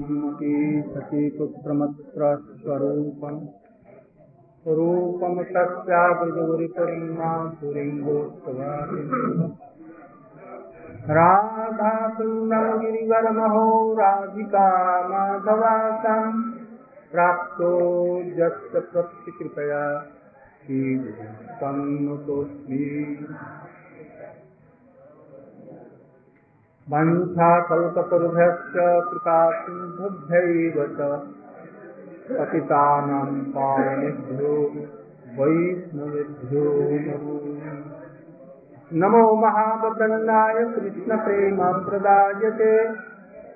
मन्मती सतीपुत्रमत्र स्वरूपम् रूपं तस्याब्रजोरिपरिमा पुरिङ्गोत्सवादिनम् राधाकुन्दगिरिवरमहो राधिका माधवासाम् प्राप्तो यस्य प्रत्यकृपया श्रीगुरुतन्नुतोऽस्मि वंशाकल्पतरुभ्यश्च कृपासिन्धुभ्यैव च। पतितानां पावनेभ्यो वैष्णवेभ्यो। नमो महाबदन्नाय कृष्णप्रेमप्रदायते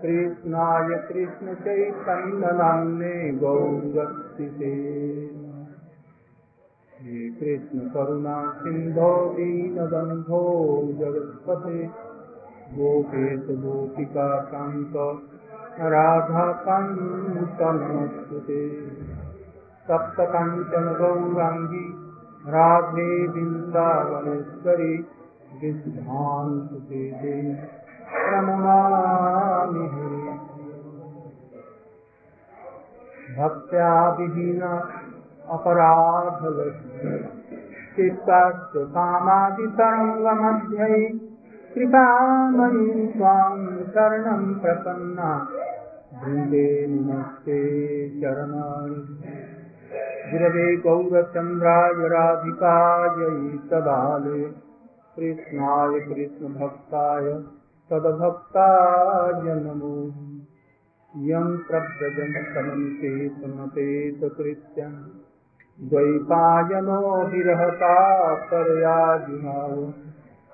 कृष्णाय कृष्णचैतन्यनाम्ने गौरक्षिते श्रीकृष्णकरुणा सिन्धो दीनबन्धो जगत्पते। गोपेश गोपिका कान्त राधाकान्तनमस्तुते सप्तकाञ्चन गौराङ्गी राधे वृन्दावनेश्वरी विद्धान्तुते देवी प्रणमामि भक्त्या विहीन अपराधलक्ष्मी। चित्तस्य कामादितरङ्गमध्ये कृपामयि त्वां शरणं प्रपन्ना वृन्दे नमस्ते चरणानि गुरवे गौरचन्द्राय राधिकायै तदाले कृष्णाय कृष्णभक्ताय तद्भक्ताय नमो। यं प्रव्रजं समन्ते समपेतकृत्यं द्वैपायनो विरहता परया जुहाव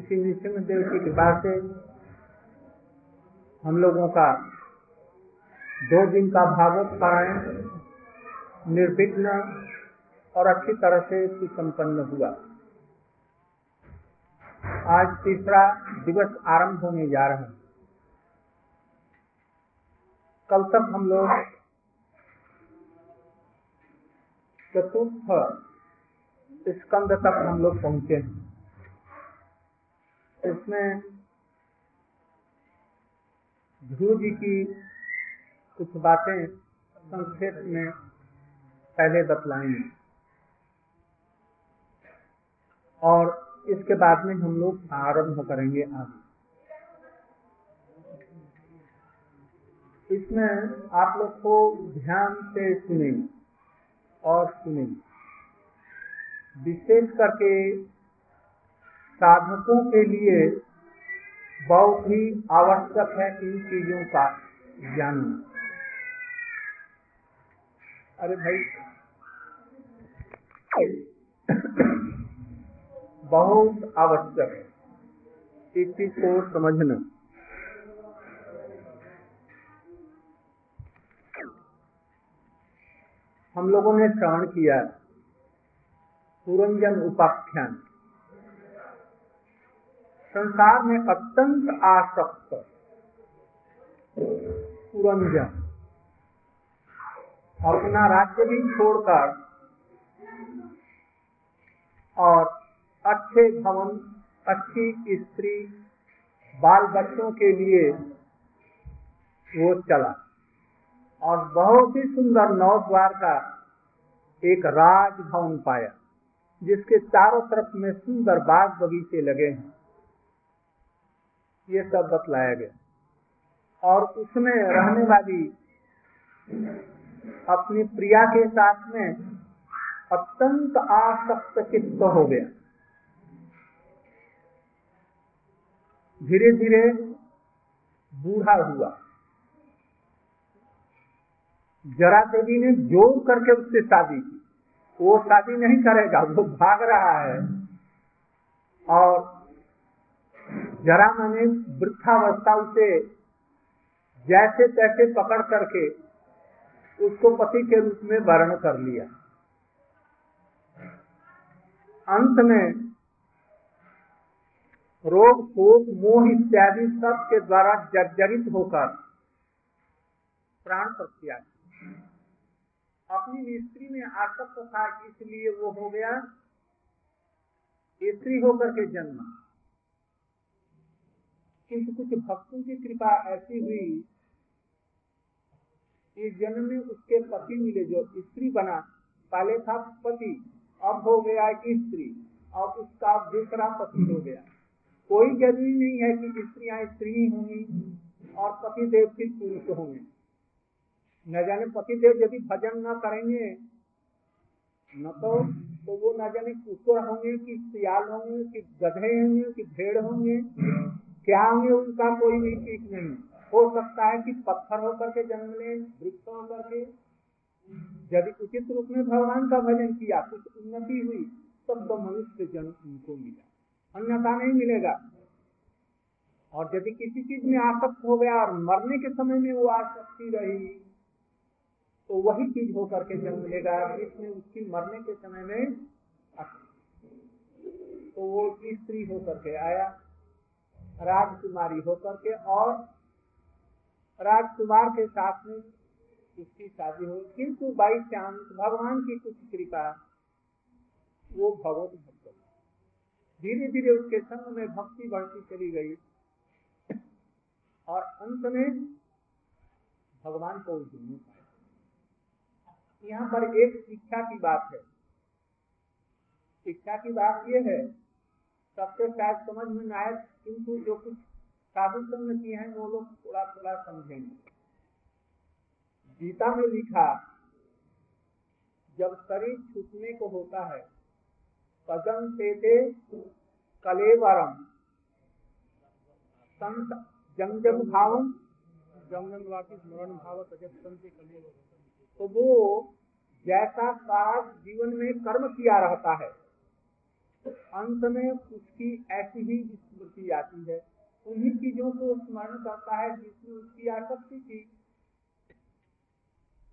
श्री नृसिंह देव की कृपा से हम लोगों का दो दिन का भागवत पारायण निर्विघ्न और अच्छी तरह से सुसंपन्न हुआ। आज तीसरा दिवस आरंभ होने जा रहा है। कल तक हम लोग चतुर्थ स्कंद तक हम लोग पहुँचे हैं। इसमें ध्रुव जी की कुछ बातें संक्षेप में पहले बतलाएँगे। और इसके बाद में हम लोग आरंभ करेंगे आगे। इसमें आप लोग को ध्यान से सुनेंगे और सुनेंगे। विशेष करके साधकों के लिए बहुत ही आवश्यक है इन चीज़ों का जानना अरे भाई, बहुत आवश्यक है। इस चीज़ को समझना। हम लोगों ने श्रवण किया पुरंजन उपाख्यान। संसार में अत्यंत आसक्त। पुरंजन अपना राज्य भी छोड़कर और अच्छे भवन, अच्छी स्त्री, बाल बच्चों के लिए वो चला। और बहुत ही सुंदर नौ द्वार का एक राजभवन पाया, जिसके चारों तरफ़ में सुंदर बाग बगीचे लगे हैं। ये सब बतलाया गया। और उसमें रहने वाली अपनी प्रिया के साथ में अत्यंत आसक्त चित्त हो गया। धीरे धीरे बूढ़ा हुआ। जरा देवी ने ज़ोर करके उससे शादी की। वो शादी नहीं करेगा, वो भाग रहा है। और जरा मैंने वृद्धावस्था उसे जैसे तैसे पकड़ करके उसको पति के रूप में वर्ण कर लिया। अंत में रोग, शोक, मोह इत्यादि सब के द्वारा जर्जरित होकर प्राण प्रत्याग अपनी स्त्री में आसक्त था, इसलिए वो हो गया स्त्री होकर के जन्म। किंतु कुछ भक्तों की कृपा ऐसी हुई इस जन्म में उसके पति मिले, जो स्त्री बना। पहले था पति, अब हो गया स्त्री और उसका दूसरा पति हो गया। कोई ज़रूरी नहीं है कि स्त्रियाँ स्त्री होंगी और पति देव फिर पुरुष होंगे। न जाने पति देव यदि भजन न करेंगे, न तो तो वो न जाने कुकुर होंगे, कि सियाल होंगे, कि गधे होंगे, कि भेड़ होंगे। क्या होंगे उनका कोई भी ठीक नहीं। हो सकता है कि पत्थर होकर के जन्म ले, वृक्ष होकर के। यदि उचित रूप में भगवान का भजन किया, कुछ उन्नति हुई, तब तो मनुष्य जन्म उनको मिला। अन्यथा नहीं मिलेगा। और यदि किसी चीज़ में आसक्त हो गया और मरने के समय में वो आसक्ति रही तो वही चीज़ होकर के जन्म लेगा। इसमें उसकी मरने के समय में तो वो स्त्री होकर के आया। राजकुमारी होकर के और राजकुमार के साथ में उसकी शादी हुई। किंतु बाई चांस भगवान की कुछ कृपा, वो भगवत भक्त धीरे धीरे उसके संग में भक्ति बढ़ती चली गई और अंत में भगवान को यहाँ पर एक शिक्षा की बात है। शिक्षा की बात यह है सबसे शायद समझ में आए किंतु जो कुछ साधु संग किए हैं वो लोग थोड़ा थोड़ा समझेंगे। गीता में लिखा जब शरीर छूटने को होता है पदम तेते कलेवरम संत जंगम भाव स्मरण भाव तो वो जैसा सारा जीवन में कर्म किया रहता है अंत में उसकी ऐसी ही स्मृति आती है। उन्हीं चीज़ों को स्मरण करता है जिसमें उसकी आसक्ति थी।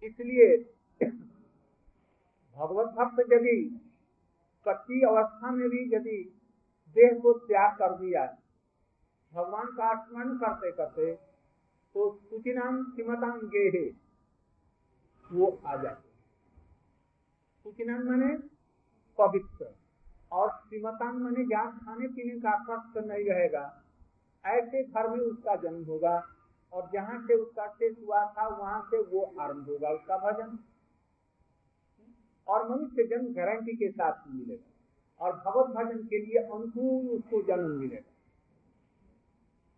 इसलिए भगवत भक्त यदि कच्ची अवस्था में भी यदि देह को त्याग कर दिया, भगवान का स्मरण करते करते तो सुचिनाम सिमतांगे है वो आ जाते। सुचिनाम मैंने पवित्र। और श्रीमतांग मैंने जहाँ खाने पीने का कष्ट नहीं रहेगा। ऐसे घर में उसका जन्म होगा और जहाँ से उसका शेष हुआ था, वहाँ से वो आरंभ होगा उसका भजन। और मनुष्य जन्म गारंटी के साथ मिलेगा और भगवत भजन के लिए अनुकूल उसको जन्म मिलेगा।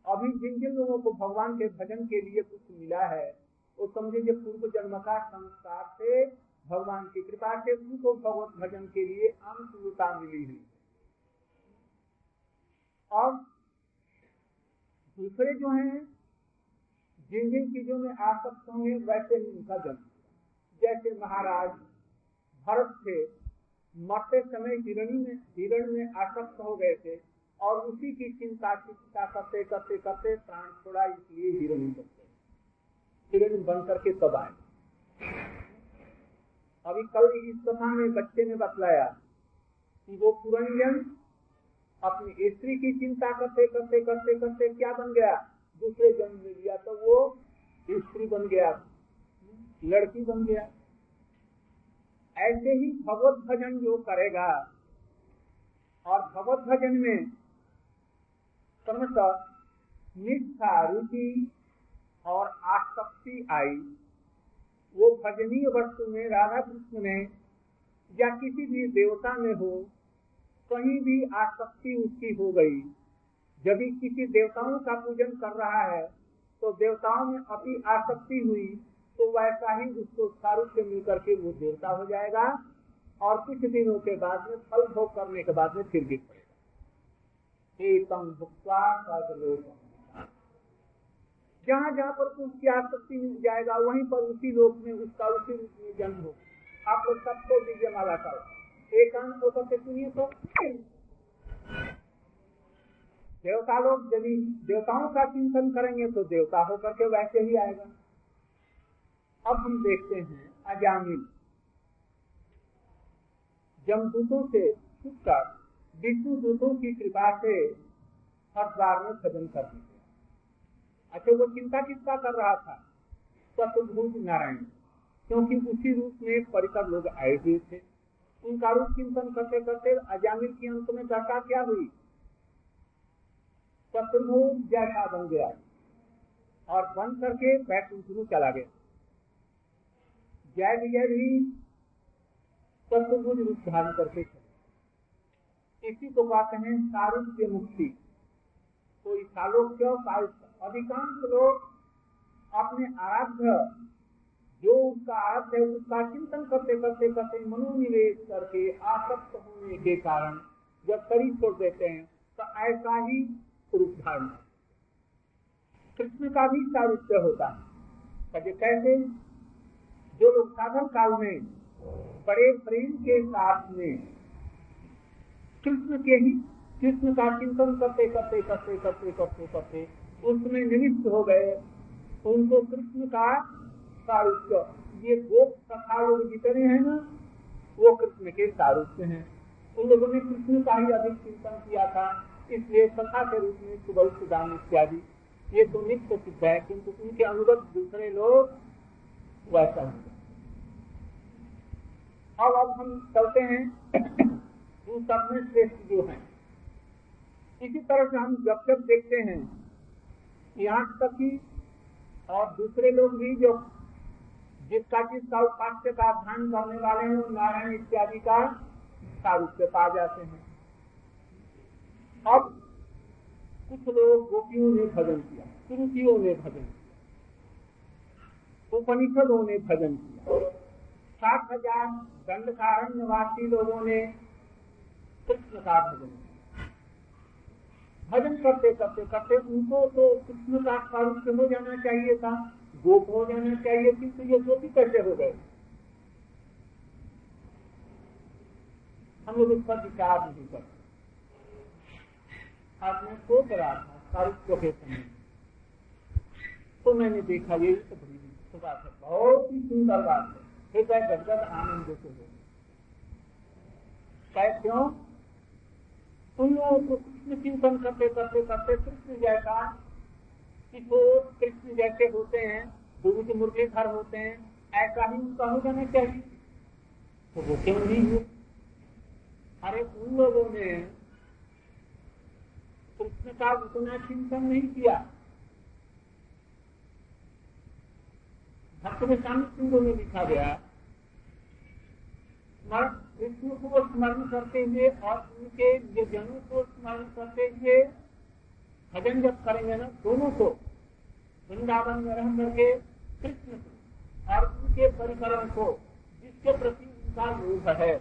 अभी जिन जिन लोगों को भगवान के भजन के लिए कुछ मिला है, वो समझे पूर्व जन्म का संस्कार से भगवान की कृपा से उनको भगवत भजन के लिए अनुकूलता मिली हुई और दूसरे जो हैं जिन जिन चीज़ों में आसक्त होंगे, वैसे ही उनका जन्म। जैसे महाराज भरत थे, मरते समय हिरणी में हिरण में आसक्त हो गए थे, और उसी की चिंता चिंता करते करते करते प्राण छोड़ा, इसलिए हिरणी बनते हिरणी बन करके तब आए। अभी कल इस कथा में बच्चे ने बतलाया कि वो पुरंजन अपनी स्त्री की चिंता करते करते करते करते क्या बन गया? दूसरे जन्म में लिया तो वो स्त्री बन गया, लड़की बन गया। ऐसे ही भगवत भजन जो करेगा और भगवत भजन में क्रमशः निष्ठा, रुचि और आसक्ति आई। वो भजनीय वस्तु में, राधा कृष्ण में, या किसी भी देवता में हो, कहीं भी आसक्ति उसकी हो गई। यदि किसी देवताओं का पूजन कर रहा है तो देवताओं में अति आसक्ति हुई तो वैसा ही उसको सारूप से मिल करके वो देवता हो जाएगा और कुछ दिनों के बाद में फल भोग करने के बाद में फिर गिर पड़ेगा। जहाँ जहाँ पर उसकी आसक्ति मिल जाएगा, वहीं पर उसी लोक में उसका उसी रूप में जन्म हो। आप लोग सबको दीजिए माला का एक अंक होकर के सुनिए तो देवता लोग यदि देवताओं का चिंतन करेंगे तो देवता होकर के वैसे ही आएगा। अब हम देखते हैं अजामिल। जमदूतों से छुटकर, विष्णु दूतों की कृपा से हरिद्वार में भजन कर दिए अच्छा वो चिंता किसका कर रहा था? चतुर्भुज नारायण। क्योंकि उसी रूप में परिकर लोग आए हुए थे। उनका रूप चिंतन करते करते अजामिल की अंत में दशा क्या हुई? चतुर्भुज जैसा बन गया। और बन करके बैकुंठ चला गया। जय विजय भी चतुर्भुज रूप धारण करके थे। इसी को कहते हैं सारूप्य मुक्ति। कोई सालोक्य अधिकांश लोग अपने आराध्य, जो उसका आराध्य है, उसका चिंतन करते करते करते मनोनिवेश करके आसक्त होने के कारण जब शरीर छोड़ देते हैं तो ऐसा ही रूप धारण कृष्ण का भी सारूप्य होता है। कैसे? जो लोग साधन काल में बड़े प्रेम के साथ में कृष्ण के ही कृष्ण का चिंतन करते करते करते करते करते करते, उसमें निमित्त हो गए। उनको कृष्ण का सारूप्य, ये गोप कथा लोग जितने हैं ना, वो कृष्ण के सारूप्य हैं। उन लोगों ने कृष्ण का ही अधिक चिंतन किया था, इसलिए कथा के रूप में सुबह सुदान इत्यादि। ये तो नित्य सिद्ध है, किंतु उनके अनुगत दूसरे लोग वैसा होंगे अब अब हम चलते हैं। उन सब में श्रेष्ठ जो है। इसी तरह से हम जब जब देखते हैं यहाँ तक कि और दूसरे लोग भी जो जिसका जिसका उपास्य का ध्यान करने वाले हैं, नारायण इत्यादि का सारूप्य पा जाते हैं। अब कुछ लोग गोपियों ने भजन किया श्रुतियों ने भजन किया, उपनिषदों ने भजन किया। सात हज़ार दंडकारण्य निवासी लोगों ने कृष्ण का भजन भजन करते करते करते, उनको तो कृष्ण का स्वरूप हो जाना चाहिए था, गोप हो जाना चाहिए किंतु ये गोपी कैसे हो गए। हम लोग इस पर विचार नहीं करते। आज मैं सोच रहा था सारूप्य के समय तो मैंने देखा, ये तो बड़ी बात है, बहुत ही सुंदर बात है। हृदय गदगद आनंद से हो क्यों? उन लोगों को कृष्ण चिंतन करते करते करते, कृष्ण जैसा किशोर कृष्ण जैसे होते हैं गुरु के मुरलीधर होते हैं, ऐसा ही उनका हो जाना चाहिए। तो वो क्यों नहीं हुए अरे उन लोगों ने कृष्ण का उतना चिंतन नहीं किया। भक्त में स्वामी सिंह में लिखा गया स्मरण विष्णु को स्मरण करते हुए और उनके जनों को स्मरण करते हुए भजन जब करेंगे ना, दोनों को, वृंदावन में रह करके कृष्ण को और उनके परिकरण को, जिसके प्रति उनका लोभ है।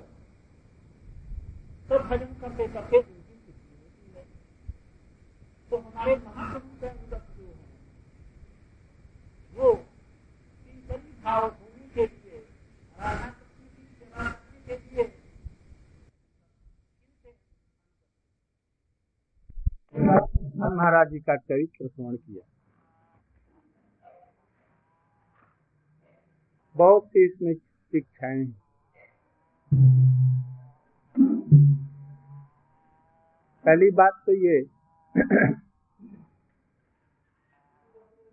तो भजन करते करते उनकी स्थिति होती है। तो हमारे महाप्रभु का अंदर जो है, वो भाव के लिए राधा महाराज जी का चरित्र श्रवण किया। बहुत सी इसमें शिक्षाएँ हैं। पहली बात तो ये,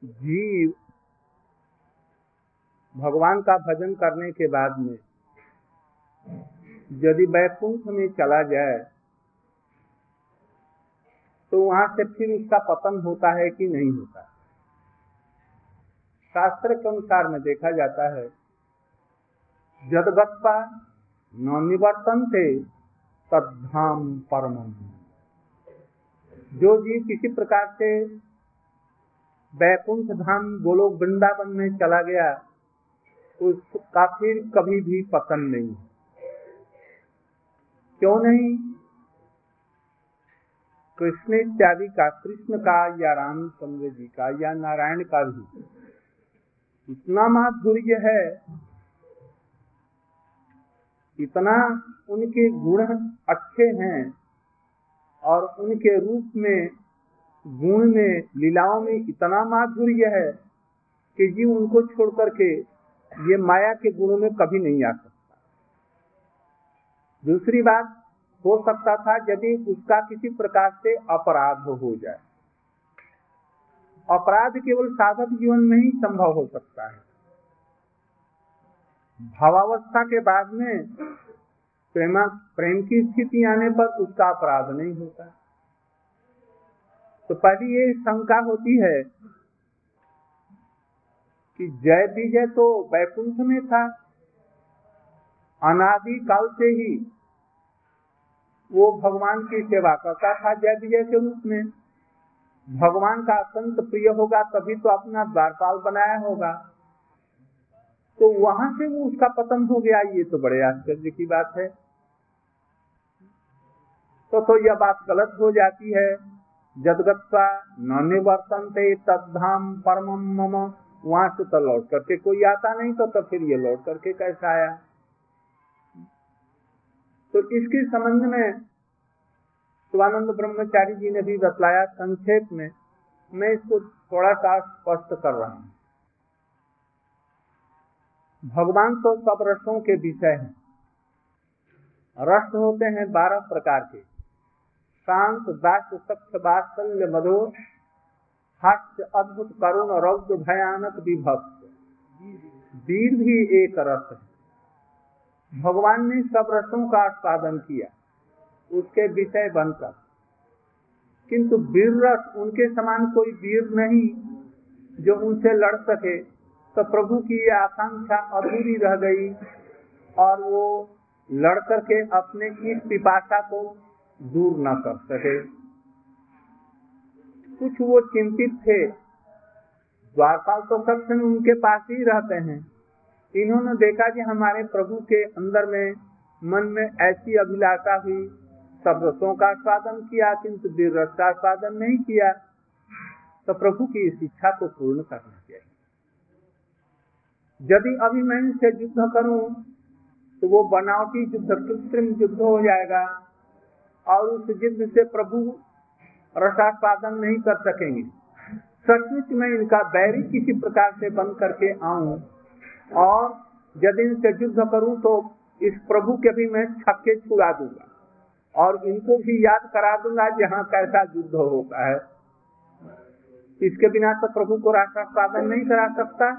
जीव भगवान का भजन करने के बाद में, यदि वैकुंठ में चला जाए तो वहाँ से फिर उसका पतन होता है कि नहीं होता शास्त्र के अनुसार में देखा जाता है जदगत्ता न निवर्तन थे तद्धाम परम। जो जीव किसी प्रकार से वैकुंठ धाम गोलो वृंदावन में चला गया, उसका फिर कभी भी पतन नहीं क्यों नहीं? कृष्ण इत्यादि का, कृष्ण का या रामचंद्र जी का या नारायण का भी। इतना माधुर्य है, इतना उनके गुण अच्छे हैं और उनके रूप में, गुण में, लीलाओं में इतना माधुर्य है कि जी उनको छोड़ करके ये माया के गुणों में कभी नहीं आ सकता। दूसरी बात हो सकता था यदि उसका किसी प्रकार से अपराध हो जाए। अपराध केवल साधक जीवन में ही संभव हो सकता है। भावावस्था के बाद में प्रेमा, प्रेम की स्थिति आने पर उसका अपराध नहीं होता। तो पहली ये शंका होती है कि जय विजय तो वैकुंठ में था। अनादि काल से ही वो भगवान की सेवा करता था जय विजय के रूप में। भगवान का अत्यंत प्रिय होगा तभी तो अपना द्वारपाल बनाया होगा। तो वहाँ से वो उसका पतन हो गया ये तो बड़े आश्चर्य की बात है। तो तो यह बात गलत हो जाती है। जदगत्वा न निवर्तनते तद्धाम परम मम। वहाँ से तो लौट करके कोई आता नहीं तो, तो फिर ये लौट करके कैसा आया? तो इसके संबंध में शिवानंद ब्रह्मचारी जी ने भी बतलाया, संक्षेप में, मैं इसको थोड़ा सा स्पष्ट कर रहा हूँ। भगवान तो सब रसों के विषय हैं। रस होते हैं बारह प्रकार के। शांत, दास सख्य बात्सल्य मधुर, हास्य, अद्भुत, करुण, रौद्र, भयानक, विभक्त। वीर भी एक रस है। भगवान ने सब रसों का आस्वादन किया। उसके विषय बनकर। किंतु वीर रस उनके समान कोई वीर नहीं जो उनसे लड़ सके। तो प्रभु की ये आकांक्षा अधूरी रह गई और वो लड़ करके अपने इस पिपाशा को दूर न कर सके। कुछ वो चिंतित थे। द्वारपाल तो समय उनके पास ही रहते हैं। इन्होंने देखा कि हमारे प्रभु के अंदर में, मन में ऐसी अभिलाषा हुई। सब रसों का स्वादन किया, किंतु वीर रस का स्वादन नहीं किया। तो प्रभु की इस इच्छा को पूर्ण करना चाहिए। यदि अभी मैं इनसे युद्ध करूँ तो वो बनावटी युद्ध, कृत्रिम युद्ध हो जाएगा और उस युद्ध से प्रभु रसास्वादन नहीं कर सकेंगे। सचमुच में इनका बैरी किसी प्रकार से बंद करके आऊँ और यदि इनसे युद्ध करूँ तो इस प्रभु के भी मैं छक्के छुड़ा दूँगा। और इनको भी याद करा दूँगा जहाँ कैसा युद्ध होता है। इसके बिना तो प्रभु को रास्ता साधन नहीं करा सकता।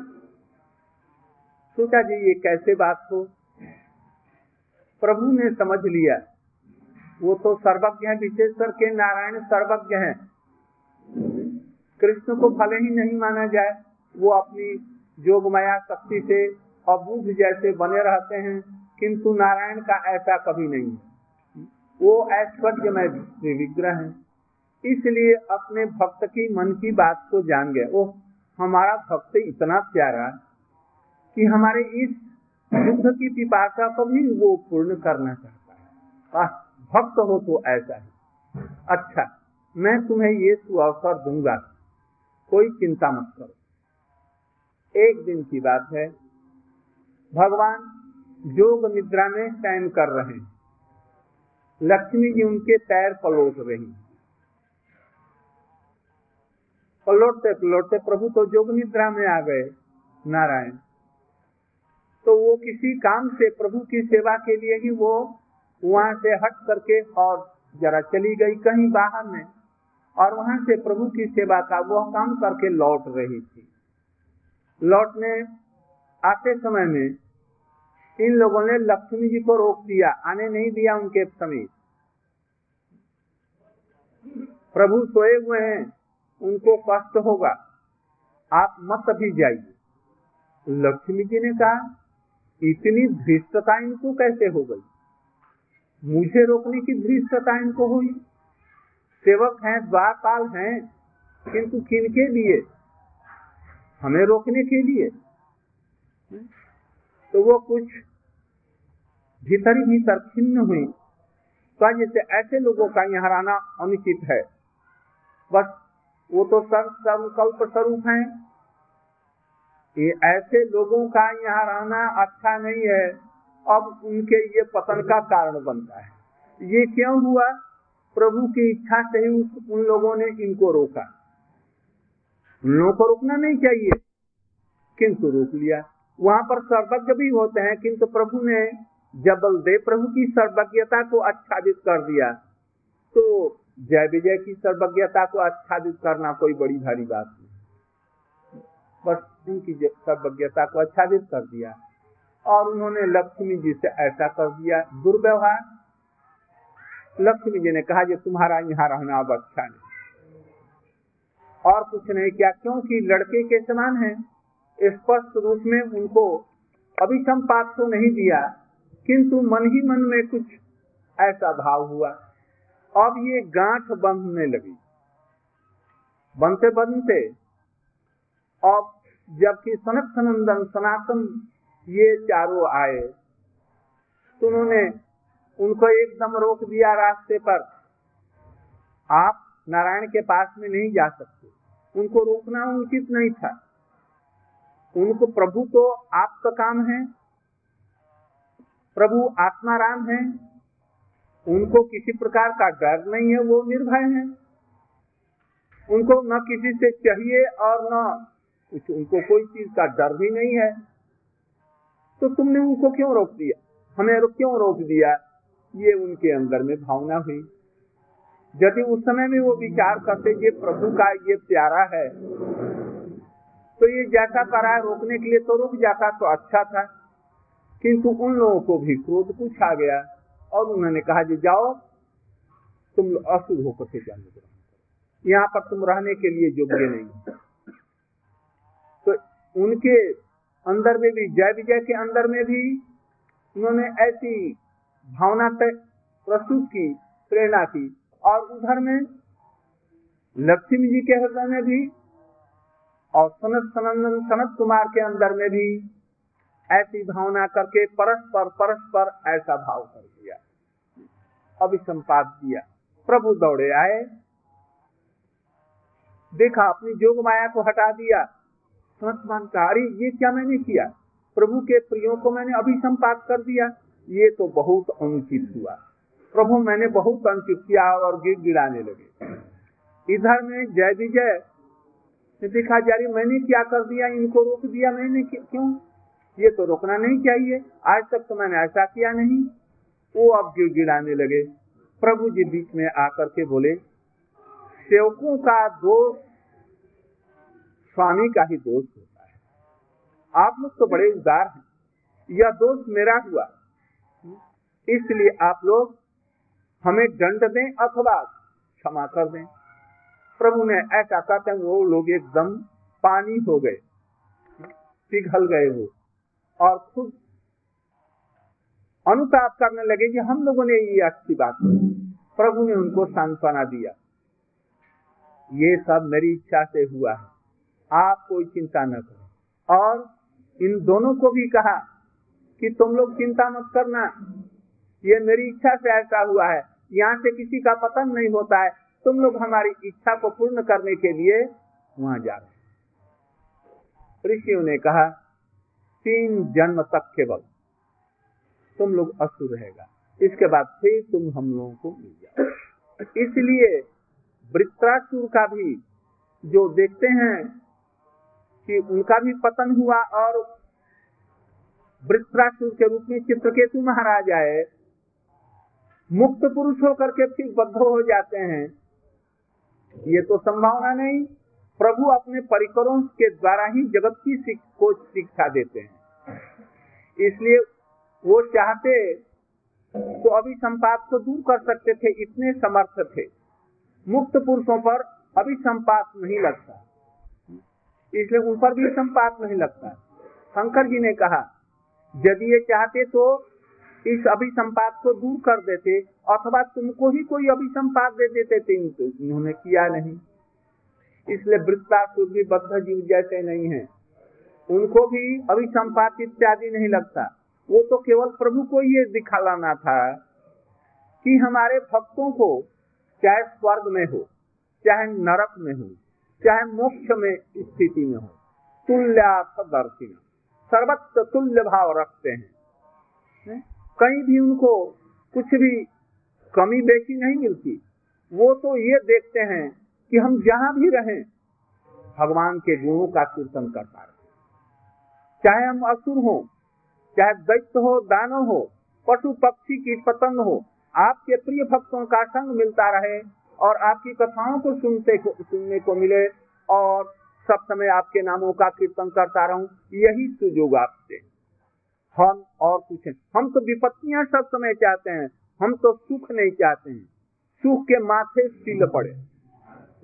सोचा जी, ये कैसे बात हो? प्रभु ने समझ लिया। वो तो सर्वज्ञ है विशेष करके नारायण सर्वज्ञ है। कृष्ण को भले ही नहीं माना जाए, वो अपनी जोग माया शक्ति से अबूझ जैसे बने रहते हैं, किंतु नारायण का ऐसा कभी नहीं वो ऐश्वर्य में विग्रह है। इसलिए अपने भक्त की मन की बात को जान गए। वो हमारा भक्त इतना प्यारा कि हमारे इस युद्ध की पिपाशा को भी वो पूर्ण करना चाहता है। भक्त हो तो ऐसा ही। अच्छा मैं तुम्हें ये सुअवसर दूँगा। कोई चिंता मत करो। एक दिन की बात है। भगवान योग निद्रा में शयन कर रहे हैं। लक्ष्मी जी उनके पैर पलोट रही पलोटते पलोटते प्रभु तो योग निद्रा में आ गए, नारायण। तो वो किसी काम से, प्रभु की सेवा के लिए ही वो वहाँ से हट करके और जरा चली गई कहीं बाहर में। और वहाँ से प्रभु की सेवा का वो काम करके लौट रही थी। लौटने, आते समय में इन लोगों ने लक्ष्मी जी को रोक दिया, आने नहीं दिया उनके समीप। प्रभु सोए हुए हैं, उनको कष्ट होगा, आप मत अभी जाइए। लक्ष्मी जी ने कहा, इतनी धृष्टता इनको कैसे हो गई? मुझे रोकने की धृष्टता इनको हुई। सेवक हैं, द्वारपाल हैं, किंतु किनके लिए? हमें रोकने के लिए। तो वो कुछ भीतर ही भीतर खिन्न हुई। तो जैसे ऐसे लोगों का यहाँ रहना अनुचित है। बस वो तो सर्व संकल्प स्वरूप है। ये ऐसे लोगों का यहाँ रहना अच्छा नहीं है। अब उनके ये पतन का कारण बनता है। ये क्यों हुआ? प्रभु की इच्छा से ही उन लोगों ने इनको रोका। लोगों को रोकना नहीं चाहिए। किंतु रोक लिया। वहाँ पर सर्वज्ञ भी होते हैं, किंतु प्रभु ने जब बलदेव प्रभु की सर्वज्ञता को आच्छादित कर दिया। तो जय विजय की सर्वज्ञता को आच्छादित करना कोई बड़ी भारी बात नहीं। बस उनकी सर्वज्ञता को आच्छादित कर दिया। और उन्होंने लक्ष्मी जी से ऐसा कर दिया। दुर्व्यवहार। लक्ष्मी जी ने कहा कि तुम्हारा यहाँ रहना अब अच्छा नहीं। और कुछ नहीं किया? क्योंकि लड़के के समान है। स्पष्ट रूप में उनको अभिसंपात तो नहीं दिया, किंतु मन ही मन में कुछ ऐसा भाव हुआ। अब ये गांठ बंधने लगी। बनते बनते, अब जबकि सनत सनंदन सनातन ये चारों आए तो उन्होंने उनको एकदम रोक दिया रास्ते पर। आप नारायण के पास में नहीं जा सकते। उनको रोकना उचित नहीं था। उनको प्रभु तो आपका काम है, प्रभु आत्माराम है, उनको किसी प्रकार का डर नहीं है, वो निर्भय है। उनको न किसी से चाहिए और न उनको कोई चीज़ का डर भी नहीं है। तो तुमने उनको क्यों रोक दिया? हमें क्यों रोक दिया? ये उनके अंदर में भावना हुई। यदि उस समय में वो विचार करते ये प्रभु का ये प्यारा है तो ये जैसा करा है रोकने के लिए तो रुक जाता तो अच्छा था। किंतु उन लोगों को भी क्रोध कुछ आ गया और उन्होंने कहा, जी जाओ, तुम असुर होकर के जाने यहाँ पर तुम रहने के लिए योग्य नहीं तो उनके अंदर में भी, जय विजय के अंदर में भी उन्होंने ऐसी भावना प्रस्तुत की, प्रेरणा की और उधर में लक्ष्मी जी के हृदय में भी और सनत सनंदन सनत कुमार के अंदर में भी ऐसी भावना करके परस्पर परस्पर ऐसा भाव कर दिया। अभिसंपाद दिया प्रभु दौड़े आए। देखा अपनी जोग माया को हटा दिया। सनत का अरे, ये क्या मैंने किया? प्रभु के प्रियो को मैंने अभिसंपाद कर दिया। ये तो बहुत अनुचित हुआ। प्रभु मैंने बहुत अनुचित किया और गिर गिराने लगे। इधर में जय विजय देखा जा रही मैंने क्या कर दिया? इनको रोक दिया मैंने, क्यों? ये तो रोकना नहीं चाहिए। आज तक तो मैंने ऐसा किया नहीं। वो अब गिर गिराने लगे। प्रभु जी बीच में आकर के बोले, सेवकों का दोष स्वामी का ही दोष होता है। आप लोग तो बड़े उदार हैं। यह दोष मेरा हुआ। इसलिए आप लोग हमें दंड दें अथवा क्षमा कर दें। प्रभु ने ऐसा कहते वो लोग एकदम पानी हो गए, पिघल गए वो, और खुद अनुताप करने लगे कि हम लोगों ने ये अच्छी बात प्रभु ने उनको सांत्वना दिया। ये सब मेरी इच्छा से हुआ है। आप कोई चिंता न करें। और इन दोनों को भी कहा कि तुम लोग चिंता मत करना। ये मेरी इच्छा से ऐसा हुआ है। यहाँ से किसी का पतन नहीं होता है। तुम लोग हमारी इच्छा को पूर्ण करने के लिए वहाँ जा रहे ऋषियों ने कहा, तीन जन्म तक केवल तुम लोग असुर रहेगा। इसके बाद फिर तुम हम लोगों को मिल जाओ। इसलिए वृत्रासुर का भी जो देखते हैं कि उनका भी पतन हुआ और वृत्रासुर के रूप में चित्रकेतु महाराज आए मुक्त पुरुष होकर के फिर बद्ध हो जाते हैं। ये तो संभावना नहीं। प्रभु अपने परिकरों के द्वारा ही जगत की को शिक्षा देते हैं। इसलिए वो चाहते तो अभी संपात को दूर कर सकते थे, इतने समर्थ थे। मुक्त पुरुषों पर अभी संपात नहीं लगता। इसलिए उन पर भी संपात नहीं लगता। शंकर जी ने कहा, यदि ये चाहते तो इस अभिसंपाद को दूर कर देते, अथवा तुमको ही कोई अभिसंपाद दे देते थे तो उन्होंने किया नहीं। इसलिए वृत्तासुर भी बद्ध जीव जैसे नहीं है। उनको भी अभिसंपात इत्यादि नहीं लगता। वो तो केवल प्रभु को ये दिखाना था कि हमारे भक्तों को चाहे स्वर्ग में हो, चाहे नरक में हो, चाहे मोक्ष में स्थिति में हो तुल्यादर्शी सर्वत्र तुल्य भाव रखते हैं। कहीं भी उनको कुछ भी कमी बेची नहीं मिलती। वो तो ये देखते हैं कि हम जहाँ भी रहें, भगवान के गुणों का कीर्तन करता रहे। चाहे हम असुर हो, चाहे दैत्य हो, दानव हो, पशु पक्षी की पतंग हो, आपके प्रिय भक्तों का संग मिलता रहे और आपकी कथाओं को सुनते को, सुनने को मिले और सब समय आपके नामों का कीर्तन करता रहूँ। यही सुजोग आपसे। हम और कुछ हम तो विपत्तियाँ सब समय चाहते हैं। हम तो सुख नहीं चाहते हैं। सुख के माथे सिल पड़े।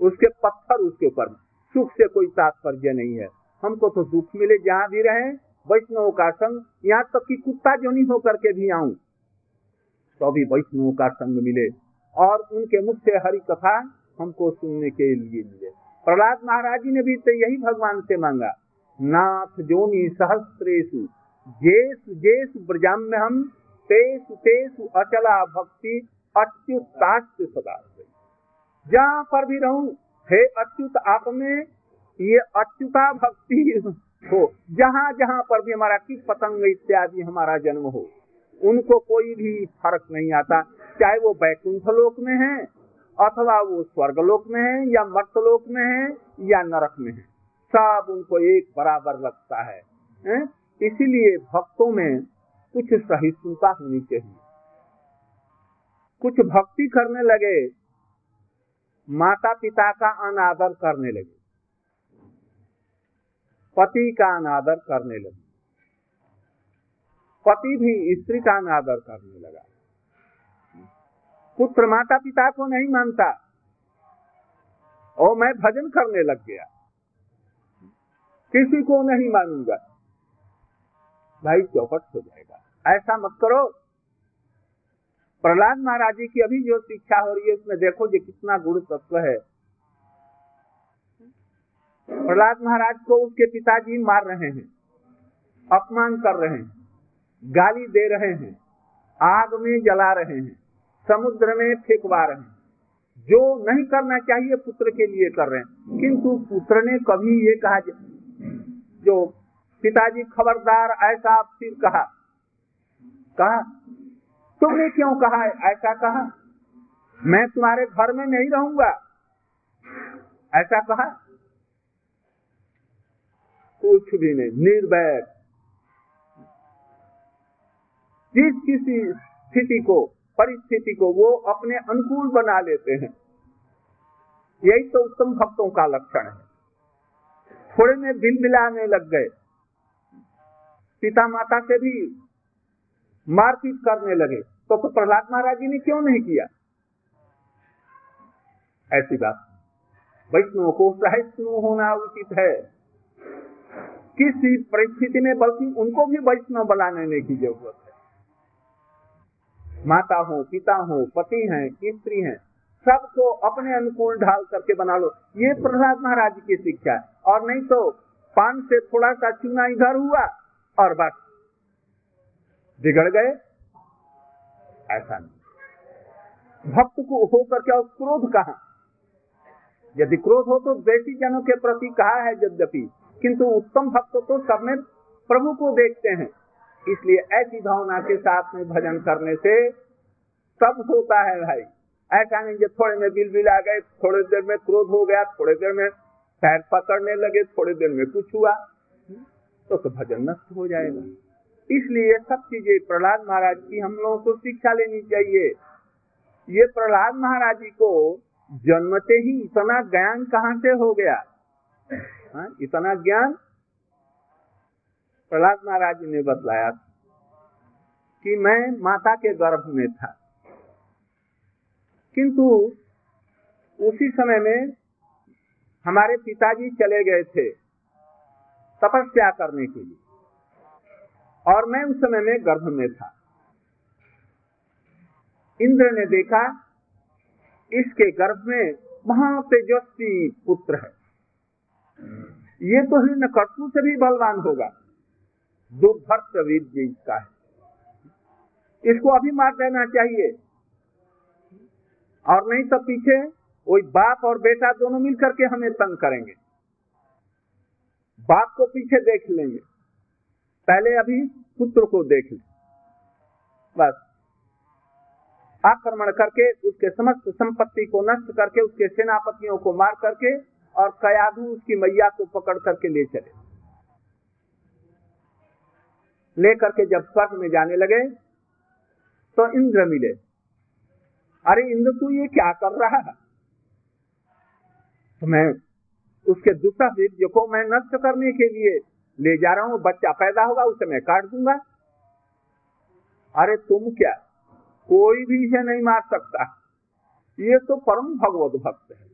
उसके पत्थर उसके ऊपर। सुख से कोई तात्पर्य नहीं है। हमको तो दुख मिले जहाँ भी रहे। वैष्णव का संग। यहाँ तक कि कुत्ता जो नहीं होकर के भी आऊँ। तो भी वैष्णव का संग मिले। और उनके मुख से हरि कथा हमको सुनने के लिए मिले। प्रहलाद महाराज जी ने भी तो यही भगवान से मांगा। नाथ जोनी सहस्त्रेशु जेस जेस ब्रजाम में हम तेसु तेसु अचला भक्ति अच्युतास्त सदा जहाँ पर भी रहूँ हे अच्युत आप में ये अच्युता भक्ति हो। जहाँ जहाँ पर भी हमारा किस पतंग इत्यादि हमारा जन्म हो उनको कोई भी फ़र्क नहीं आता। चाहे वो बैकुंठ लोक में है अथवा वो स्वर्गलोक में है या मर्तलोक में है या नरक में है। सब उनको एक बराबर लगता है, है? इसीलिए भक्तों में कुछ सहिष्णुता होनी चाहिए। कुछ भक्ति करने लगे माता पिता का अनादर करने लगे, पति का अनादर करने लगे, पति भी स्त्री का अनादर करने लगा। पुत्र माता पिता को नहीं मानता, और मैं भजन करने लग गया, किसी को नहीं मानूँगा। भाई चौपट हो जाएगा। ऐसा मत करो। प्रहलाद महाराज जी की अभी जो शिक्षा हो रही है, उसमें देखो जो कितना गुण तत्व है। प्रहलाद महाराज को उसके पिताजी मार रहे हैं, अपमान कर रहे हैं, गाली दे रहे हैं, आग में जला रहे हैं, समुद्र में फेंकवा रहे हैं। जो नहीं करना चाहिए, पुत्र के लिए कर रहे हैं। किंतु पुत्र ने कभी ये कहा, जो पिताजी खबरदार, ऐसा फिर कहा। कहा, तुमने क्यों कहा ऐसा कहा? मैं तुम्हारे घर में नहीं रहूँगा। ऐसा कहा। कुछ भी नहीं, निर्भय। जिस किसी स्थिति को, परिस्थिति को वो अपने अनुकूल बना लेते हैं। यही तो उत्तम भक्तों का लक्षण है। थोड़े में बिल मिलाने लग गए। पिता माता से भी मारपीट करने लगे तो, तो प्रहलाद महाराज जी ने क्यों नहीं किया? ऐसी बात। वैष्णव को सहिष्णु होना उचित है। किसी परिस्थिति में बल्कि उनको भी वैष्णव बनाने की ज़रूरत है। माता हो पिता हो पति हैं स्त्री हैं सबको अपने अनुकूल ढाल करके बना लो। ये प्रहलाद महाराज की शिक्षा है। और नहीं तो पान से थोड़ा सा चूना इधर हुआ और बस। बिगड़ गए? ऐसा नहीं। भक्त को होकर क्या क्रोध कहा? यदि क्रोध हो तो देशी जनों के प्रति कहा है यद्यपि, किंतु उत्तम भक्त तो सब में प्रभु को देखते हैं। इसलिए ऐसी भावना के साथ में भजन करने से सब होता है भाई। ऐसा नहीं जो थोड़े में बिल बिल आ गए, थोड़ी देर में क्रोध हो गया, थोड़ी देर में पैर पकड़ने लगे, थोड़ी देर में कुछ हुआ। तो भजन नष्ट हो जाएगा। इसलिए सब चीज़ें प्रहलाद महाराज की हम लोगों को शिक्षा लेनी चाहिए। ये प्रहलाद महाराज जी को जन्मते ही इतना ज्ञान कहाँ से हो गया? हा? इतना ज्ञान प्रहलाद महाराज जी ने बतलाया कि मैं माता के गर्भ में था। किंतु उसी समय में हमारे पिताजी चले गए थे। तपस्या करने के लिए। और मैं उस समय में गर्भ में था। इंद्र ने देखा, इसके गर्भ में महा तेजस्वी पुत्र है। ये तो हिरण कटु से भी बलवान होगा। दुर्भर्ष वीर इसका है। इसको अभी मार देना चाहिए। और नहीं तो पीछे वही बाप और बेटा दोनों मिलकर के हमें तंग करेंगे। बाप को पीछे देख लेंगे। पहले अभी पुत्र को देख लें। बस। आक्रमण करके उसके समस्त संपत्ति को नष्ट करके उसके सेनापतियों को मार करके और कयाधु उसकी मैया को पकड़ करके ले चले। ले करके जब स्वर्ग में जाने लगे तो इंद्र मिले। अरे इंद्र, तू ये क्या कर रहा है? तो मैं उसके दूसरा वीर्य को मैं नष्ट करने के लिए ले जा रहा हूँ, बच्चा पैदा होगा, उसे मैं काट दूँगा। अरे तुम क्या? कोई भी इसे नहीं मार सकता। ये तो परम भगवत भक्त है।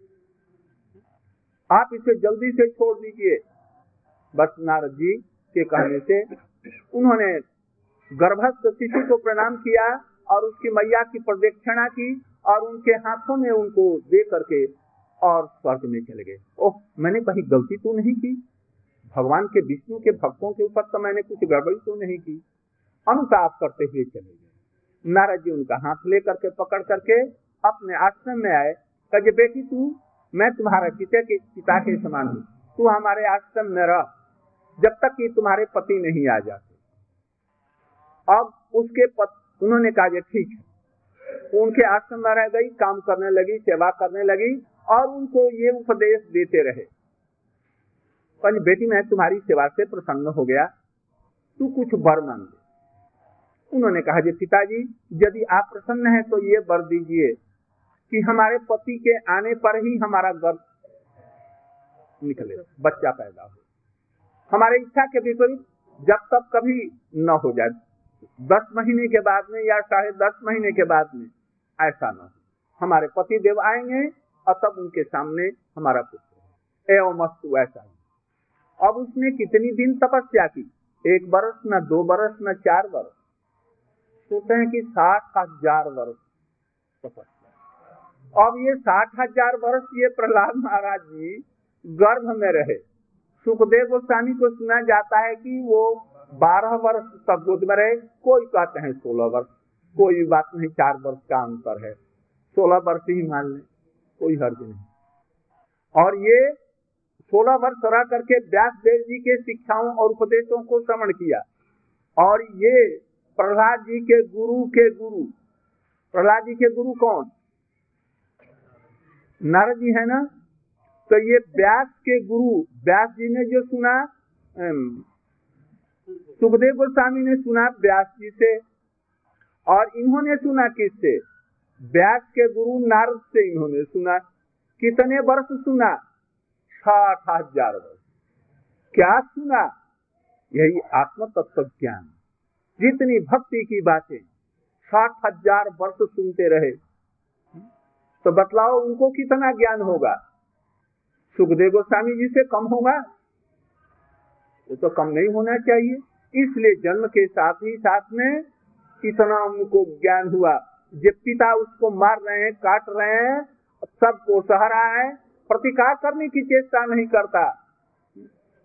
आप इसे जल्दी से छोड़ दीजिए। बस नारद जी के कहने से उन्होंने गर्भस्थ शिशु को प्रणाम किया और उसकी मैया की प्रदक्षिणा की और उनके हाथों में उनको दे करके और स्वर्ग में चले गए। ओह मैंने कहीं गलती तो नहीं की? भगवान के विष्णु के भक्तों के ऊपर तो मैंने कुछ गड़बड़ी तो नहीं की? अनुताप करते हुए चले गए। नारद जी उनका हाथ लेकर के पकड़ करके अपने आश्रम में आए। कहे बेटी तू मैं तुम्हारा पिता के पिता के समान हूँ। तू हमारे आश्रम में रह जब तक कि तुम्हारे पति नहीं आ जाते। अब उसके पत, उन्होंने कहा ठीक है। उनके आश्रम में रह गई काम करने लगी सेवा करने लगी। और उनको ये उपदेश देते रहे। पर बेटी, मैं तुम्हारी सेवा से प्रसन्न हो गया। तू कुछ वर मांग उन्होंने कहा, जी पिताजी, यदि आप प्रसन्न हैं तो ये वर दीजिए कि हमारे पति के आने पर ही हमारा गर्भ निकले, बच्चा पैदा हो। हमारे इच्छा के विपरीत जब तक कभी न हो जाए। दस महीने के बाद में या साढ़े दस महीने के बाद में ऐसा न हो। हमारे पति देव आएँगे और तब उनके सामने हमारा पुत्र मस्तु ऐसा अब उसने कितनी दिन तपस्या की? एक बरस, न दो बरस, न चार बरस। सोचते हैं कि साठ हज़ार वर्ष तपस्या। अब ये साठ हज़ार वर्ष ये प्रहलाद महाराज जी गर्भ में रहे। सुखदेव गोस्वामी को सुना जाता है कि वो बारह वर्ष तक गोद में रहे। कोई कहते हैं सोलह वर्ष कोई बात नहीं, चार वर्ष का अंतर है। सोलह वर्ष ही मान लें। कोई हर्ज नहीं। और ये सोलह वर्ष रह करके व्यास देव जी के शिक्षाओं और उपदेशों को श्रवण किया। और ये प्रहलाद जी के गुरु के गुरु। प्रहलाद जी के गुरु कौन? नारद जी है ना? तो ये व्यास के गुरु, व्यास जी ने जो सुना सुखदेव गोस्वामी ने सुना व्यास जी से। और इन्होंने सुना किससे? व्यास के गुरु नारद से इन्होंने सुना, कितने वर्ष सुना? साठ हज़ार वर्ष। क्या सुना? यही आत्म तत्व ज्ञान जितनी भक्ति की बातें साठ हज़ार वर्ष सुनते रहे तो बतलाओ उनको कितना ज्ञान होगा? सुखदेव गोस्वामी जी से कम होगा? वो तो कम नहीं होना चाहिए। इसलिए जन्म के साथ ही साथ में कितना उनको ज्ञान हुआ। जब पिता उसको मार रहे हैं, काट रहे हैं सबको सह रहा है, प्रतिकार करने की चेष्टा नहीं करता।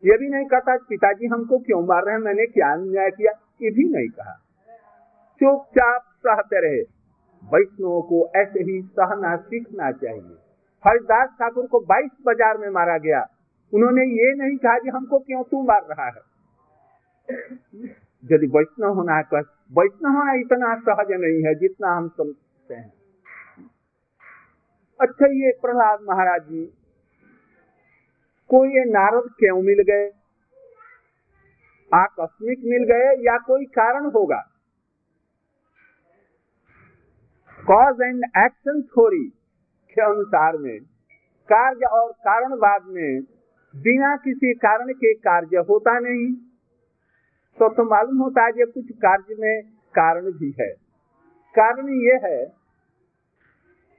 ये भी नहीं कहता, पिताजी हमको क्यों मार रहे हैं? मैंने क्या अन्याय किया? ये भी नहीं कहा। चुपचाप सहते रहे। वैष्णव को ऐसे ही सहना सीखना चाहिए। हरिदास ठाकुर को 22 बाज़ार में मारा गया। उन्होंने ये नहीं कहा कि हमको क्यों तू मार रहा है। यदि वैष्णव होना है तो वैष्णव होना इतना सहज नहीं है जितना हम समझते हैं। अच्छा ये प्रहलाद महाराज जी को ये नारद क्यों मिल गए? आकस्मिक मिल गए या कोई कारण होगा? कॉज एंड एक्शन थ्योरी के अनुसार में, कार्य और कारणवाद में, बिना किसी कारण के कार्य होता नहीं। तो तो मालूम होता है कि कुछ कार्य में कारण भी है। कारण ये है,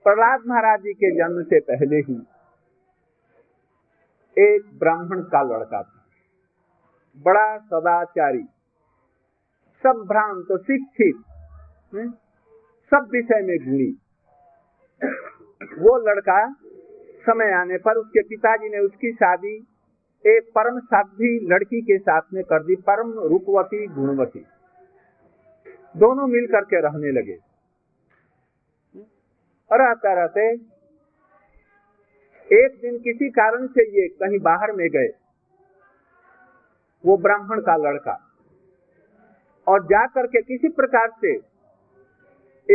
प्रहलाद महाराज जी के जन्म से पहले ही एक ब्राह्मण का लड़का था। बड़ा सदाचारी सब भ्रांत शिक्षित सब विषय में गुणी वो लड़का समय आने पर उसके पिताजी ने उसकी शादी एक परम साध्वी लड़की के साथ में कर दी, परम रूपवती, गुणवती। दोनों मिल करके रहने लगे। रहते रहते एक दिन किसी कारण से ये कहीं बाहर में गए। वो ब्राह्मण का लड़का। और जा करके किसी प्रकार से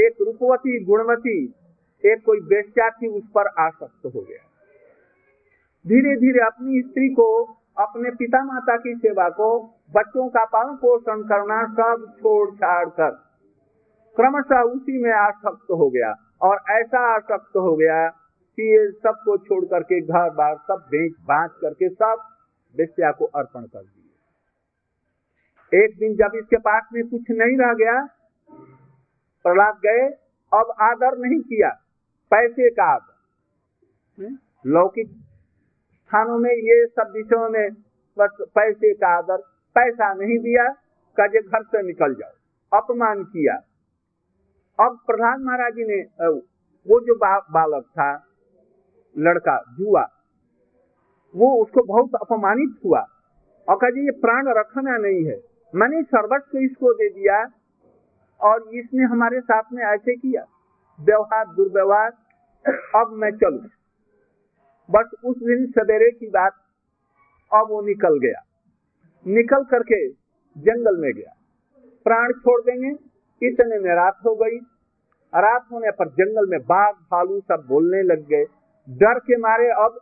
एक रूपवती, गुणवती, एक कोई बेस्या थी उस पर आसक्त हो गया। धीरे धीरे अपनी स्त्री को, अपने पिता माता की सेवा को, बच्चों का पालन पोषण करना सब छोड़ छाड़ कर। क्रमशः उसी में आसक्त हो गया और ऐसा आसक्त हो गया कि ये सबको छोड़ करके घर बार, सब बेच बांच करके सब बेस्या को अर्पण कर दिए। एक दिन जब इसके पास में कुछ नहीं रह गया, प्रहलाद गए, अब आदर नहीं किया, पैसे का आदर। लौकिक स्थानों में ये सब विषयों में बस पैसे का आदर पैसा नहीं दिया कजे घर से निकल जाओ। अपमान किया। अब प्रधान महाराज जी ने वो जो बा, बालक था लड़का जुआ वो उसको बहुत अपमानित हुआ। और कहा ये प्राण रखना नहीं है। मैंने सर्वस्व इसको दे दिया और इसने हमारे साथ में ऐसे किया। व्यवहार दुर्व्यवहार अब मैं चलू। बस उस दिन सवेरे की बात अब वो निकल गया। निकल करके जंगल में गया। प्राण छोड़ देंगे, इतने में रात हो गई। रात होने पर जंगल में बाघ, भालू सब बोलने लग गए। डर के मारे अब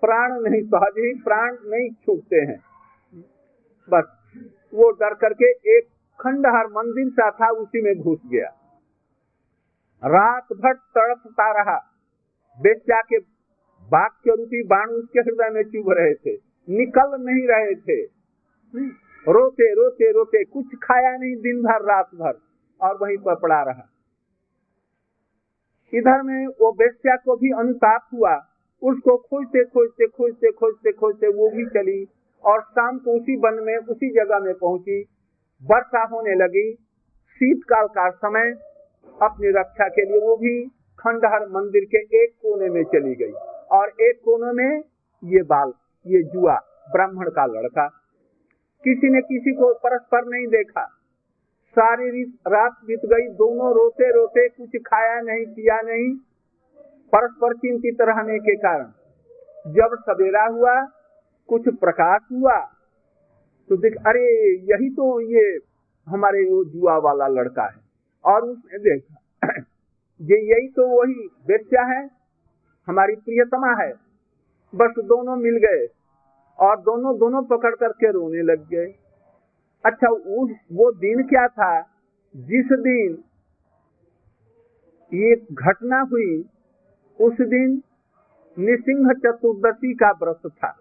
प्राण नहीं सहज ही प्राण नहीं छूटते हैं। बस वो डर करके एक खंडहर मंदिर सा था, उसी में घुस गया। रात भर तड़पता रहा। बेचा के के रूपी बाण उसके हृदय में चुभ रहे थे, निकल नहीं रहे थे। रोते रोते रोते, कुछ खाया नहीं दिन भर रात भर और वहीं पर पड़ा रहा। इधर में वो बेस्या को भी अनुताप हुआ। उसको खोजते खोजते खोजते खोजते खोजते वो भी चली, और शाम को उसी वन में, उसी जगह में पहुँची। वर्षा होने लगी। शीतकाल का समय। अपनी रक्षा के लिए वो भी खंडहर मंदिर के एक कोने में चली गई। और एक कोने में ये बाल, ये जुआ, ब्राह्मण का लड़का। किसी ने किसी को परस्पर नहीं देखा। सारी रात बीत गई, दोनों रोते रोते कुछ खाया नहीं, पिया नहीं, परस्पर चिंतित रहने के कारण। जब सवेरा हुआ, कुछ प्रकाश हुआ तो देख, अरे, यही तो ये हमारे वो जुआ वाला लड़का है। और उसने देखा, ये यही तो वही बेचा है। हमारी प्रियतमा है। बस दोनों मिल गए और दोनों दोनों पकड़ करके रोने लग गए। अच्छा उस वो दिन क्या था? जिस दिन ये घटना हुई, उस दिन निसिंह चतुर्दशी का व्रत था।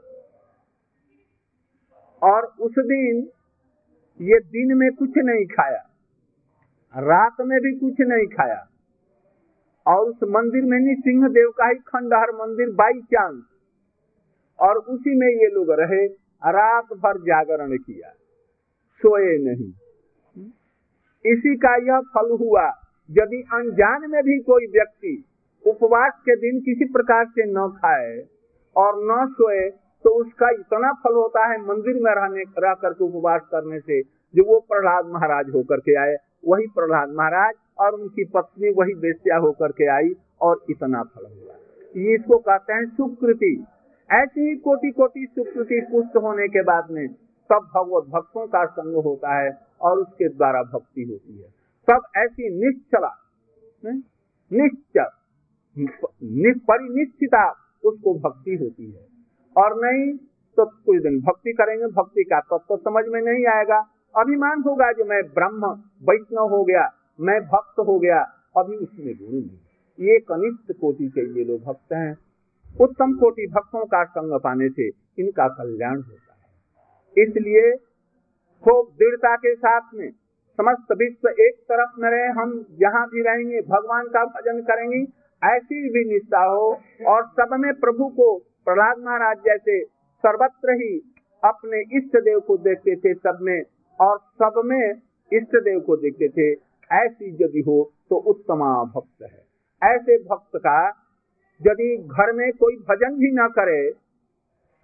और उस दिन ये दिन में कुछ नहीं खाया, रात में भी कुछ नहीं खाया। और उस मंदिर में नहीं सिंह देव का ही खंडहर मंदिर बाई चांस। और उसी में ये लोग रहे, रात भर जागरण किया। सोए नहीं। इसी का यह फल हुआ, यदि अनजान में भी कोई व्यक्ति उपवास के दिन किसी प्रकार से न खाए और न सोए तो उसका इतना फल होता है मंदिर में रहने रह करके उपवास करने से, जो वो प्रहलाद महाराज होकर के आए। वही प्रहलाद महाराज और उनकी पत्नी वही बेस्या होकर के आई और इतना फल हुआ। ये इसको कहते हैं सुकृति। ऐसी ही कोटि कोटि सुकृति पुष्ट होने के बाद में तब भगवत भक्तों का संग होता है और उसके द्वारा भक्ति होती है। तब ऐसी निश्चला निश्चल परिनिश्चिता उसको भक्ति होती है। और नहीं तो कुछ दिन भक्ति करेंगे, भक्ति का तब तो समझ में नहीं आएगा। अभिमान होगा जो मैं ब्रह्म, वैष्णव हो गया, मैं भक्त हो गया, अभी उसमें गुरु नहीं ये कनिष्ठ कोटि के ये लोग भक्त हैं। उत्तम कोटि भक्तों का संग पाने से इनका कल्याण होता है। इसलिए खूब दृढ़ता के साथ में समस्त विश्व एक तरफ़ न रहे, हम जहाँ भी रहेंगे, भगवान का भजन करेंगे, ऐसी भी निष्ठा हो और सब में प्रभु को प्रहलाद महाराज जैसे सर्वत्र ही अपने इष्ट देव को देखते थे, सब में और सब में इष्ट देव को देखते थे। ऐसी यदि हो तो उत्तमा भक्त है। ऐसे भक्त का यदि घर में कोई भजन भी न करे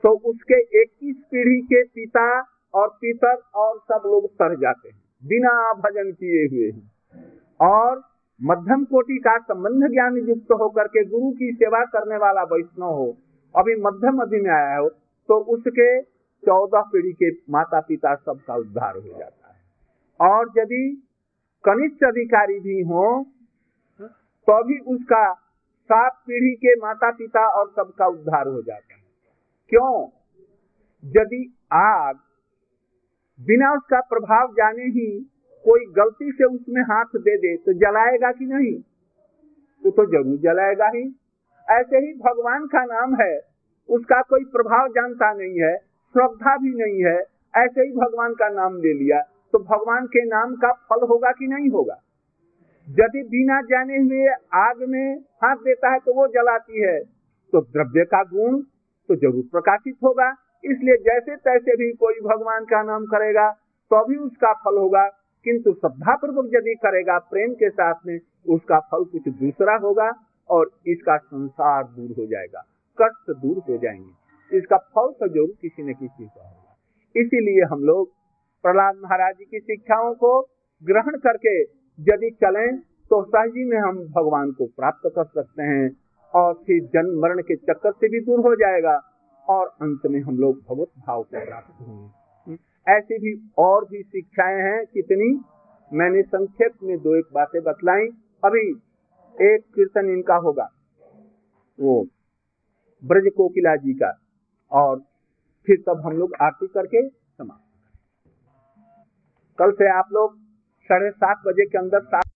तो उसके इक्कीस पीढ़ी के पिता और पितर और सब लोग सर जाते हैं। बिना भजन किए हुए ही। और मध्यम कोटि का संबंध ज्ञान युक्त होकर के गुरु की सेवा करने वाला वैष्णव हो, अभी मध्यम अधि में आया हो तो उसके चौदह पीढ़ी के माता पिता सबका उद्धार हो जाता है। और यदि कनिष्ठ अधिकारी भी हो तो भी उसका सात पीढ़ी के माता पिता और सबका उद्धार हो जाता है। क्यों? यदि आग बिना उसका प्रभाव जाने ही कोई गलती से उसमें हाथ दे दे तो जलाएगा कि नहीं? तो तो ज़रूर जलाएगा ही। ऐसे ही भगवान का नाम है, उसका कोई प्रभाव जानता नहीं है श्रद्धा भी नहीं है, ऐसे ही भगवान का नाम ले लिया तो भगवान के नाम का फल होगा कि नहीं होगा? यदि बिना जाने हुए आग में हाथ देता है तो वो जलाती है। तो द्रव्य का गुण तो ज़रूर प्रकाशित होगा, इसलिए जैसे तैसे भी कोई भगवान का नाम करेगा तो भी उसका फल होगा। किंतु श्रद्धा पूर्वक यदि करेगा प्रेम के साथ में उसका फल कुछ दूसरा होगा और इसका संसार दूर हो जाएगा, कष्ट दूर हो जाएँगे। इसका फल तो ज़रूर किसी न किसी का होगा। इसीलिए हम लोग प्रहलाद महाराज जी की शिक्षाओं को ग्रहण करके यदि चलें तो सहजी में हम भगवान को प्राप्त कर सकते हैं और फिर जन्म मरण के चक्कर से भी दूर हो जाएगा और अंत में हम लोग भगवत भाव को प्राप्त होंगे। ऐसी भी और भी शिक्षाएँ हैं, कितनी? मैंने संक्षेप में दो एक बातें बतलाई। अभी एक कीर्तन इनका होगा, वो ब्रज कोकिला जी का। और फिर तब हम लोग आरती करके समाप्त कल से आप लोग साढ़े सात बजे के अंदर सात